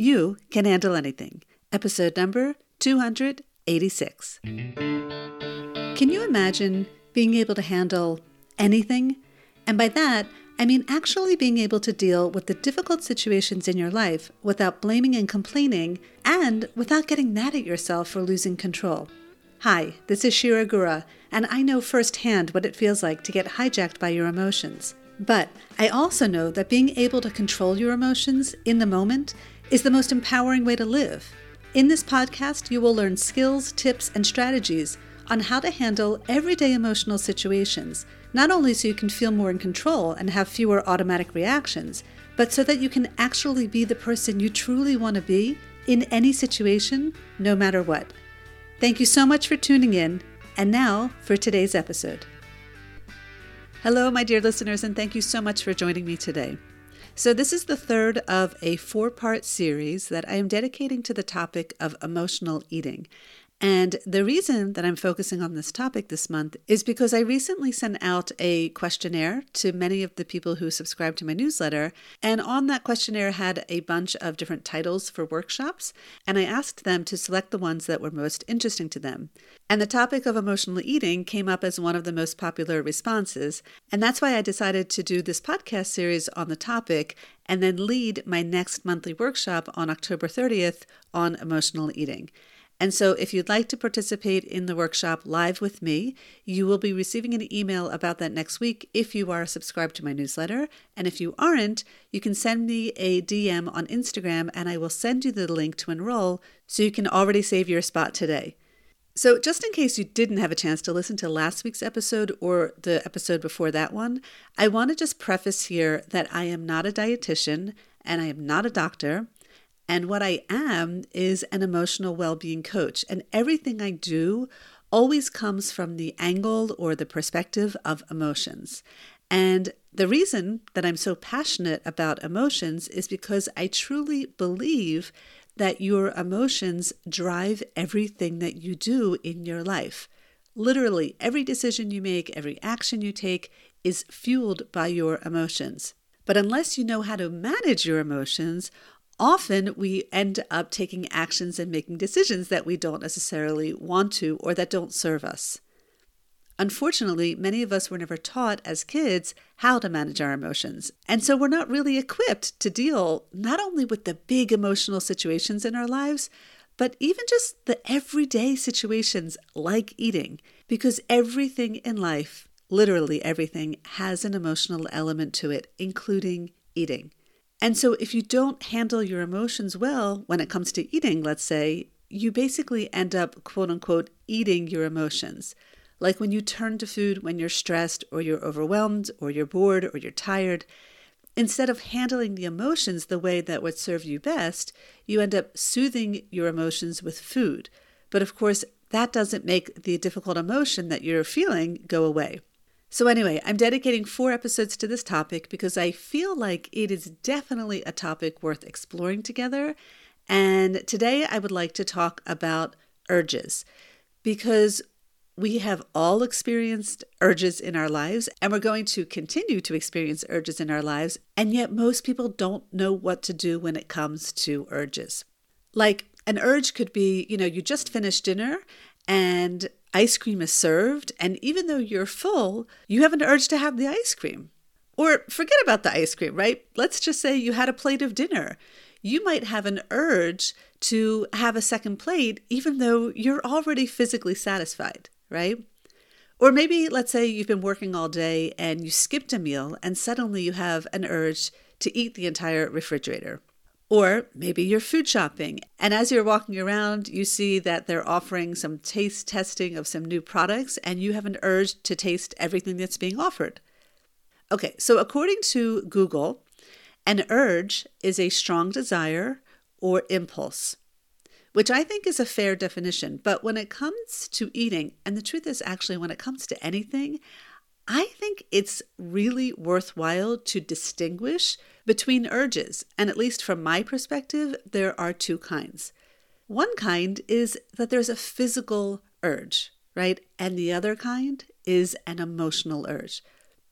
You Can Handle Anything, episode number 286. Can you imagine being able to handle anything? And by that, I mean actually being able to deal with the difficult situations in your life without blaming and complaining and without getting mad at yourself for losing control. Hi, this is Shira Gura, and I know firsthand what it feels like to get hijacked by your emotions. But I also know that being able to control your emotions in the moment is the most empowering way to live. In this podcast, you will learn skills, tips, and strategies on how to handle everyday emotional situations, not only so you can feel more in control and have fewer automatic reactions, but so that you can actually be the person you truly want to be in any situation, no matter what. Thank you so much for tuning in. And now for today's episode. Hello, my dear listeners, and thank you so much for joining me today. So, this is the third of a four part series that I am dedicating to the topic of emotional eating. And the reason that I'm focusing on this topic this month is because I recently sent out a questionnaire to many of the people who subscribe to my newsletter. And on that questionnaire had a bunch of different titles for workshops. And I asked them to select the ones that were most interesting to them. And the topic of emotional eating came up as one of the most popular responses. And that's why I decided to do this podcast series on the topic and then lead my next monthly workshop on October 30th on emotional eating. And so, if you'd like to participate in the workshop live with me, you will be receiving an email about that next week if you are subscribed to my newsletter. And if you aren't, you can send me a DM on Instagram and I will send you the link to enroll so you can already save your spot today. So, just in case you didn't have a chance to listen to last week's episode or the episode before that one, I want to just preface here that I am not a dietitian and I am not a doctor. And what I am is an emotional well being coach. And everything I do always comes from the angle or the perspective of emotions. And the reason that I'm so passionate about emotions is because I truly believe that your emotions drive everything that you do in your life. Literally, every decision you make, every action you take is fueled by your emotions. But unless you know how to manage your emotions, often we end up taking actions and making decisions that we don't necessarily want to or that don't serve us. Unfortunately, many of us were never taught as kids how to manage our emotions. And so we're not really equipped to deal not only with the big emotional situations in our lives, but even just the everyday situations like eating, because everything in life, literally everything, has an emotional element to it, including eating. And so, if you don't handle your emotions well when it comes to eating, let's say, you basically end up, quote unquote, eating your emotions. Like when you turn to food when you're stressed or you're overwhelmed or you're bored or you're tired, instead of handling the emotions the way that would serve you best, you end up soothing your emotions with food. But of course, that doesn't make the difficult emotion that you're feeling go away. So, anyway, I'm dedicating four episodes to this topic because I feel like it is definitely a topic worth exploring together. And today I would like to talk about urges because we have all experienced urges in our lives and we're going to continue to experience urges in our lives. And yet, most people don't know what to do when it comes to urges. Like, an urge could be, you know, you just finished dinner and ice cream is served, and even though you're full, you have an urge to have the ice cream. Or forget about the ice cream, right? Let's just say you had a plate of dinner. You might have an urge to have a second plate, even though you're already physically satisfied, right? Or maybe, let's say you've been working all day and you skipped a meal, and suddenly you have an urge to eat the entire refrigerator. Or maybe you're food shopping, and as you're walking around, you see that they're offering some taste testing of some new products, and you have an urge to taste everything that's being offered. Okay, so according to Google, an urge is a strong desire or impulse, which I think is a fair definition. But when it comes to eating, and the truth is actually, when it comes to anything, I think it's really worthwhile to distinguish between urges. And at least from my perspective, there are two kinds. One kind is that there's a physical urge, right? And the other kind is an emotional urge.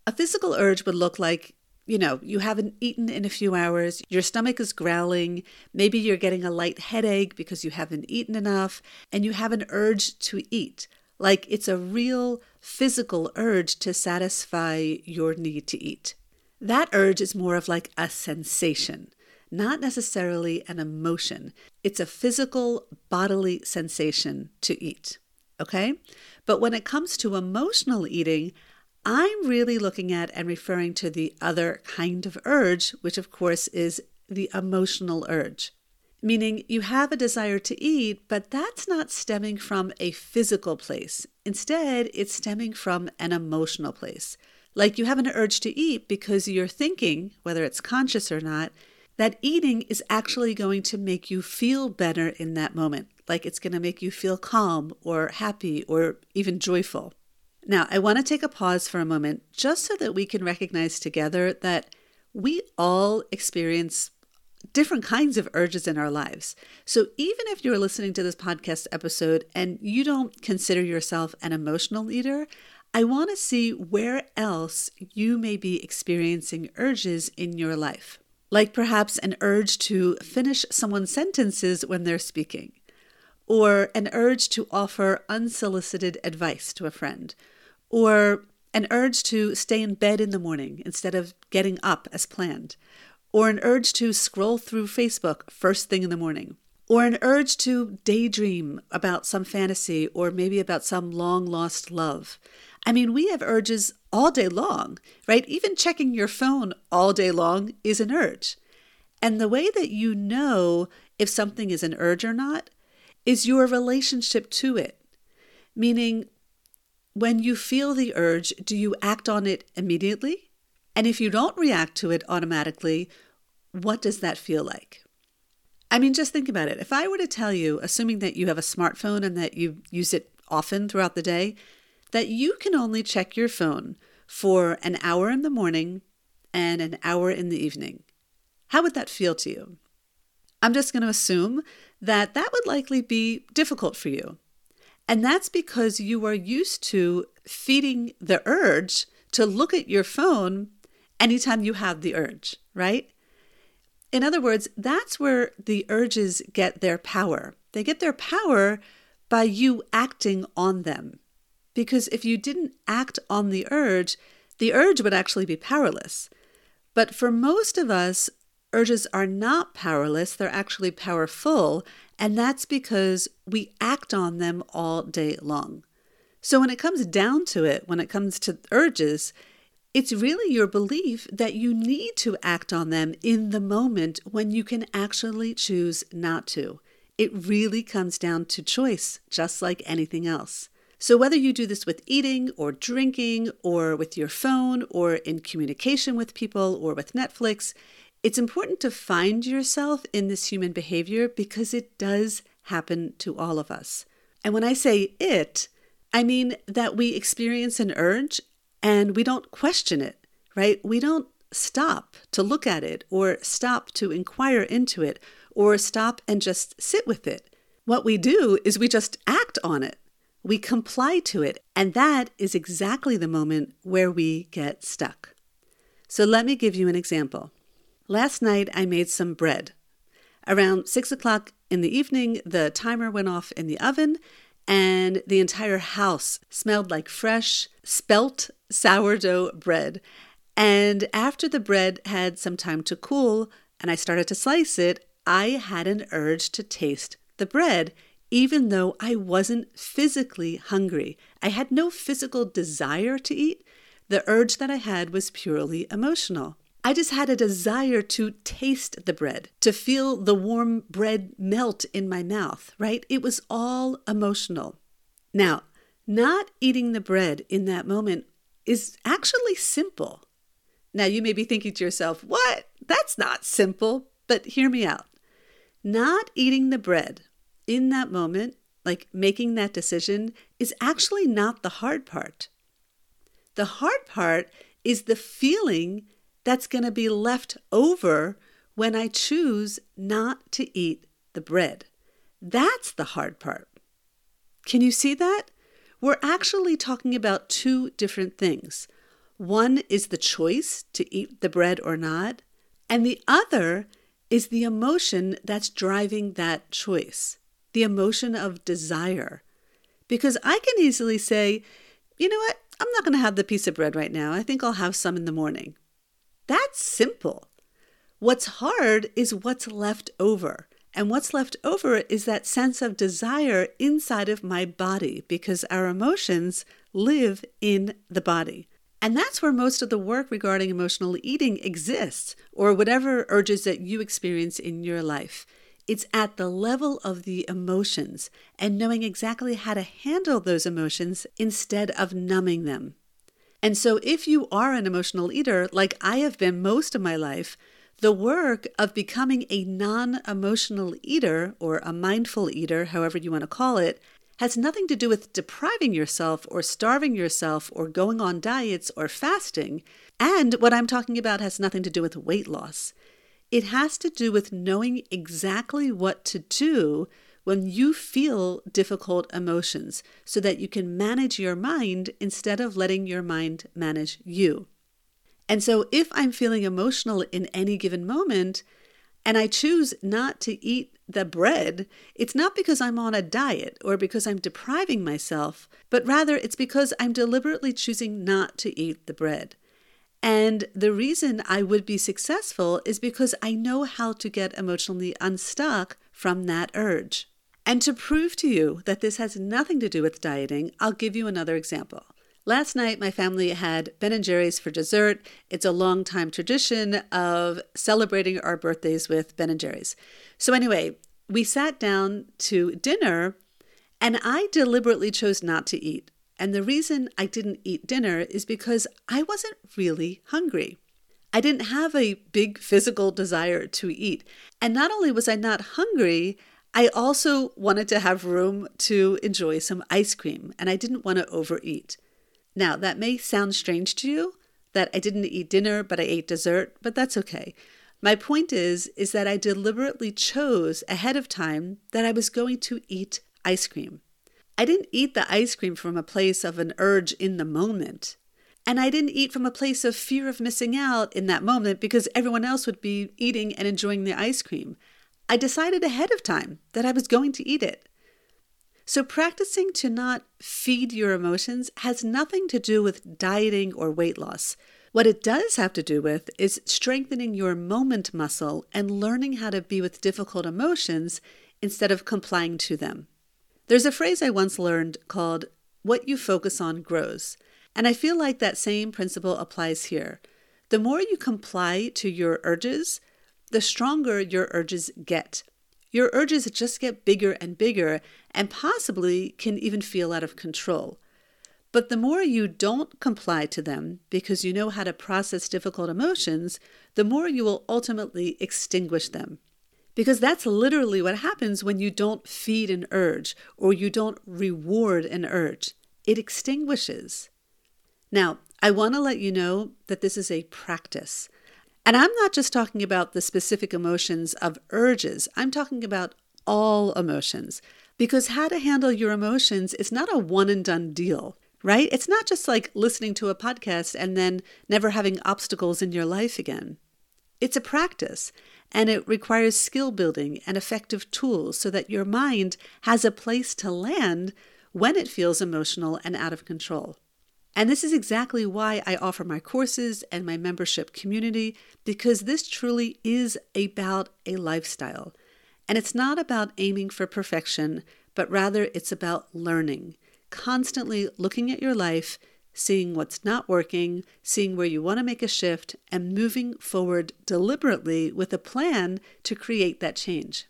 A physical urge would look like you know, you haven't eaten in a few hours, your stomach is growling, maybe you're getting a light headache because you haven't eaten enough, and you have an urge to eat. Like it's a real physical urge to satisfy your need to eat. That urge is more of like a sensation, not necessarily an emotion. It's a physical bodily sensation to eat. Okay? But when it comes to emotional eating, I'm really looking at and referring to the other kind of urge, which of course is the emotional urge. Meaning you have a desire to eat, but that's not stemming from a physical place. Instead, it's stemming from an emotional place. Like you have an urge to eat because you're thinking, whether it's conscious or not, that eating is actually going to make you feel better in that moment. Like it's going to make you feel calm or happy or even joyful. Now, I want to take a pause for a moment just so that we can recognize together that we all experience different kinds of urges in our lives. So, even if you're listening to this podcast episode and you don't consider yourself an emotional eater, I want to see where else you may be experiencing urges in your life. Like perhaps an urge to finish someone's sentences when they're speaking, or an urge to offer unsolicited advice to a friend or an urge to stay in bed in the morning instead of getting up as planned, or an urge to scroll through Facebook first thing in the morning, or an urge to daydream about some fantasy or maybe about some long lost love. I mean, we have urges all day long, right? Even checking your phone all day long is an urge. And the way that you know if something is an urge or not is your relationship to it. Meaning, when you feel the urge, do you act on it immediately? And if you don't react to it automatically, what does that feel like? I mean, just think about it. If I were to tell you, assuming that you have a smartphone and that you use it often throughout the day, that you can only check your phone for an hour in the morning and an hour in the evening, how would that feel to you? I'm just going to assume that that would likely be difficult for you. And that's because you are used to feeding the urge to look at your phone anytime you have the urge, right? In other words, that's where the urges get their power. They get their power by you acting on them. Because if you didn't act on the urge, the urge would actually be powerless. But for most of us, urges are not powerless, they're actually powerful. And that's because we act on them all day long. So when it comes down to it, when it comes to urges, it's really your belief that you need to act on them in the moment when you can actually choose not to. It really comes down to choice, just like anything else. So, whether you do this with eating or drinking or with your phone or in communication with people or with Netflix, it's important to find yourself in this human behavior because it does happen to all of us. And when I say it, I mean that we experience an urge and we don't question it, right? We don't stop to look at it or stop to inquire into it or stop and just sit with it. What we do is we just act on it. We comply to it. And that is exactly the moment where we get stuck. So let me give you an example. Last night I made some bread. Around six o'clock in the evening, the timer went off in the oven, and the entire house smelled like fresh, spelt sourdough bread. And after the bread had some time to cool and I started to slice it, I had an urge to taste the bread, even though I wasn't physically hungry. I had no physical desire to eat. The urge that I had was purely emotional. I just had a desire to taste the bread, to feel the warm bread melt in my mouth, right? It was all emotional. Now, not eating the bread in that moment is actually simple. Now, you may be thinking to yourself, what? That's not simple. But hear me out. Not eating the bread in that moment, like making that decision, is actually not the hard part. The hard part is the feeling that's going to be left over when I choose not to eat the bread. That's the hard part. Can you see that? We're actually talking about two different things. One is the choice to eat the bread or not, and the other is the emotion that's driving that choice, the emotion of desire. Because I can easily say, you know what, I'm not going to have the piece of bread right now. I think I'll have some in the morning. That's simple. What's hard is what's left over. And what's left over is that sense of desire inside of my body because our emotions live in the body. And that's where most of the work regarding emotional eating exists, or whatever urges that you experience in your life. It's at the level of the emotions and knowing exactly how to handle those emotions instead of numbing them. And so, if you are an emotional eater, like I have been most of my life, the work of becoming a non emotional eater or a mindful eater, however you want to call it, has nothing to do with depriving yourself or starving yourself or going on diets or fasting. And what I'm talking about has nothing to do with weight loss. It has to do with knowing exactly what to do when you feel difficult emotions so that you can manage your mind instead of letting your mind manage you. And so, if I'm feeling emotional in any given moment and I choose not to eat the bread, it's not because I'm on a diet or because I'm depriving myself, but rather it's because I'm deliberately choosing not to eat the bread. And the reason I would be successful is because I know how to get emotionally unstuck from that urge. And to prove to you that this has nothing to do with dieting, I'll give you another example. Last night, my family had Ben and Jerry's for dessert. It's a long time tradition of celebrating our birthdays with Ben and Jerry's. So, anyway, we sat down to dinner, and I deliberately chose not to eat. And the reason I didn't eat dinner is because I wasn't really hungry. I didn't have a big physical desire to eat. And not only was I not hungry, I also wanted to have room to enjoy some ice cream, and I didn't want to overeat. Now, that may sound strange to you that I didn't eat dinner, but I ate dessert, but that's okay. My point is is that I deliberately chose ahead of time that I was going to eat ice cream. I didn't eat the ice cream from a place of an urge in the moment. And I didn't eat from a place of fear of missing out in that moment because everyone else would be eating and enjoying the ice cream. I decided ahead of time that I was going to eat it. So, practicing to not feed your emotions has nothing to do with dieting or weight loss. What it does have to do with is strengthening your moment muscle and learning how to be with difficult emotions instead of complying to them. There's a phrase I once learned called, What you focus on grows. And I feel like that same principle applies here. The more you comply to your urges, the stronger your urges get your urges just get bigger and bigger and possibly can even feel out of control. But the more you don't comply to them because you know how to process difficult emotions, the more you will ultimately extinguish them. Because that's literally what happens when you don't feed an urge or you don't reward an urge. It extinguishes. Now, I want to let you know that this is a practice. And I'm not just talking about the specific emotions of urges, I'm talking about all emotions. Because how to handle your emotions is not a one and done deal, right? It's not just like listening to a podcast and then never having obstacles in your life again. It's a practice, and it requires skill building and effective tools so that your mind has a place to land when it feels emotional and out of control. And this is exactly why I offer my courses and my membership community, because this truly is about a lifestyle. And it's not about aiming for perfection, but rather it's about learning, constantly looking at your life, seeing what's not working, seeing where you want to make a shift, and moving forward deliberately with a plan to create that change.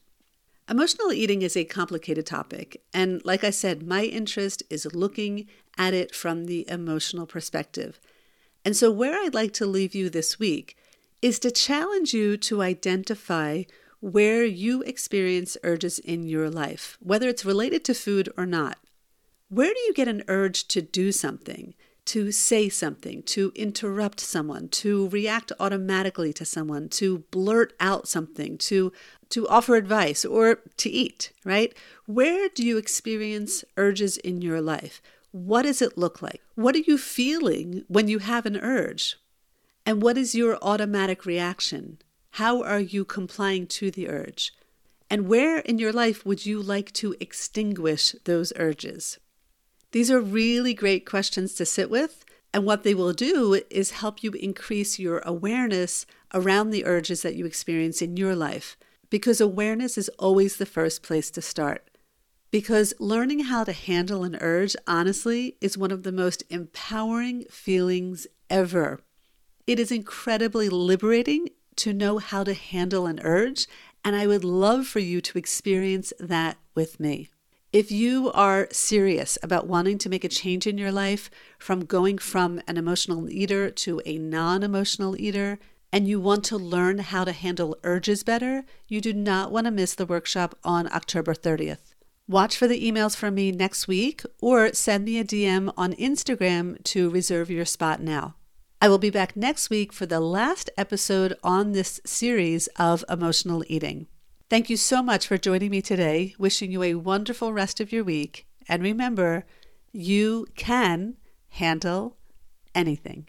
Emotional eating is a complicated topic, and like I said, my interest is looking at it from the emotional perspective. And so, where I'd like to leave you this week is to challenge you to identify where you experience urges in your life, whether it's related to food or not. Where do you get an urge to do something? To say something, to interrupt someone, to react automatically to someone, to blurt out something, to to offer advice or to eat, right? Where do you experience urges in your life? What does it look like? What are you feeling when you have an urge? And what is your automatic reaction? How are you complying to the urge? And where in your life would you like to extinguish those urges? These are really great questions to sit with. And what they will do is help you increase your awareness around the urges that you experience in your life. Because awareness is always the first place to start. Because learning how to handle an urge, honestly, is one of the most empowering feelings ever. It is incredibly liberating to know how to handle an urge, and I would love for you to experience that with me. If you are serious about wanting to make a change in your life from going from an emotional eater to a non emotional eater, and you want to learn how to handle urges better, you do not want to miss the workshop on October 30th. Watch for the emails from me next week or send me a DM on Instagram to reserve your spot now. I will be back next week for the last episode on this series of emotional eating. Thank you so much for joining me today. Wishing you a wonderful rest of your week. And remember, you can handle anything.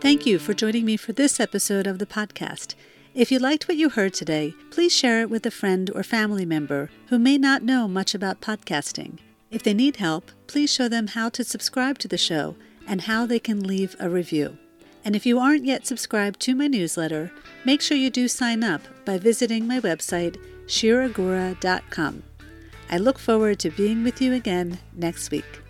Thank you for joining me for this episode of the podcast. If you liked what you heard today, please share it with a friend or family member who may not know much about podcasting. If they need help, please show them how to subscribe to the show and how they can leave a review. And if you aren't yet subscribed to my newsletter, make sure you do sign up by visiting my website, shiragura.com. I look forward to being with you again next week.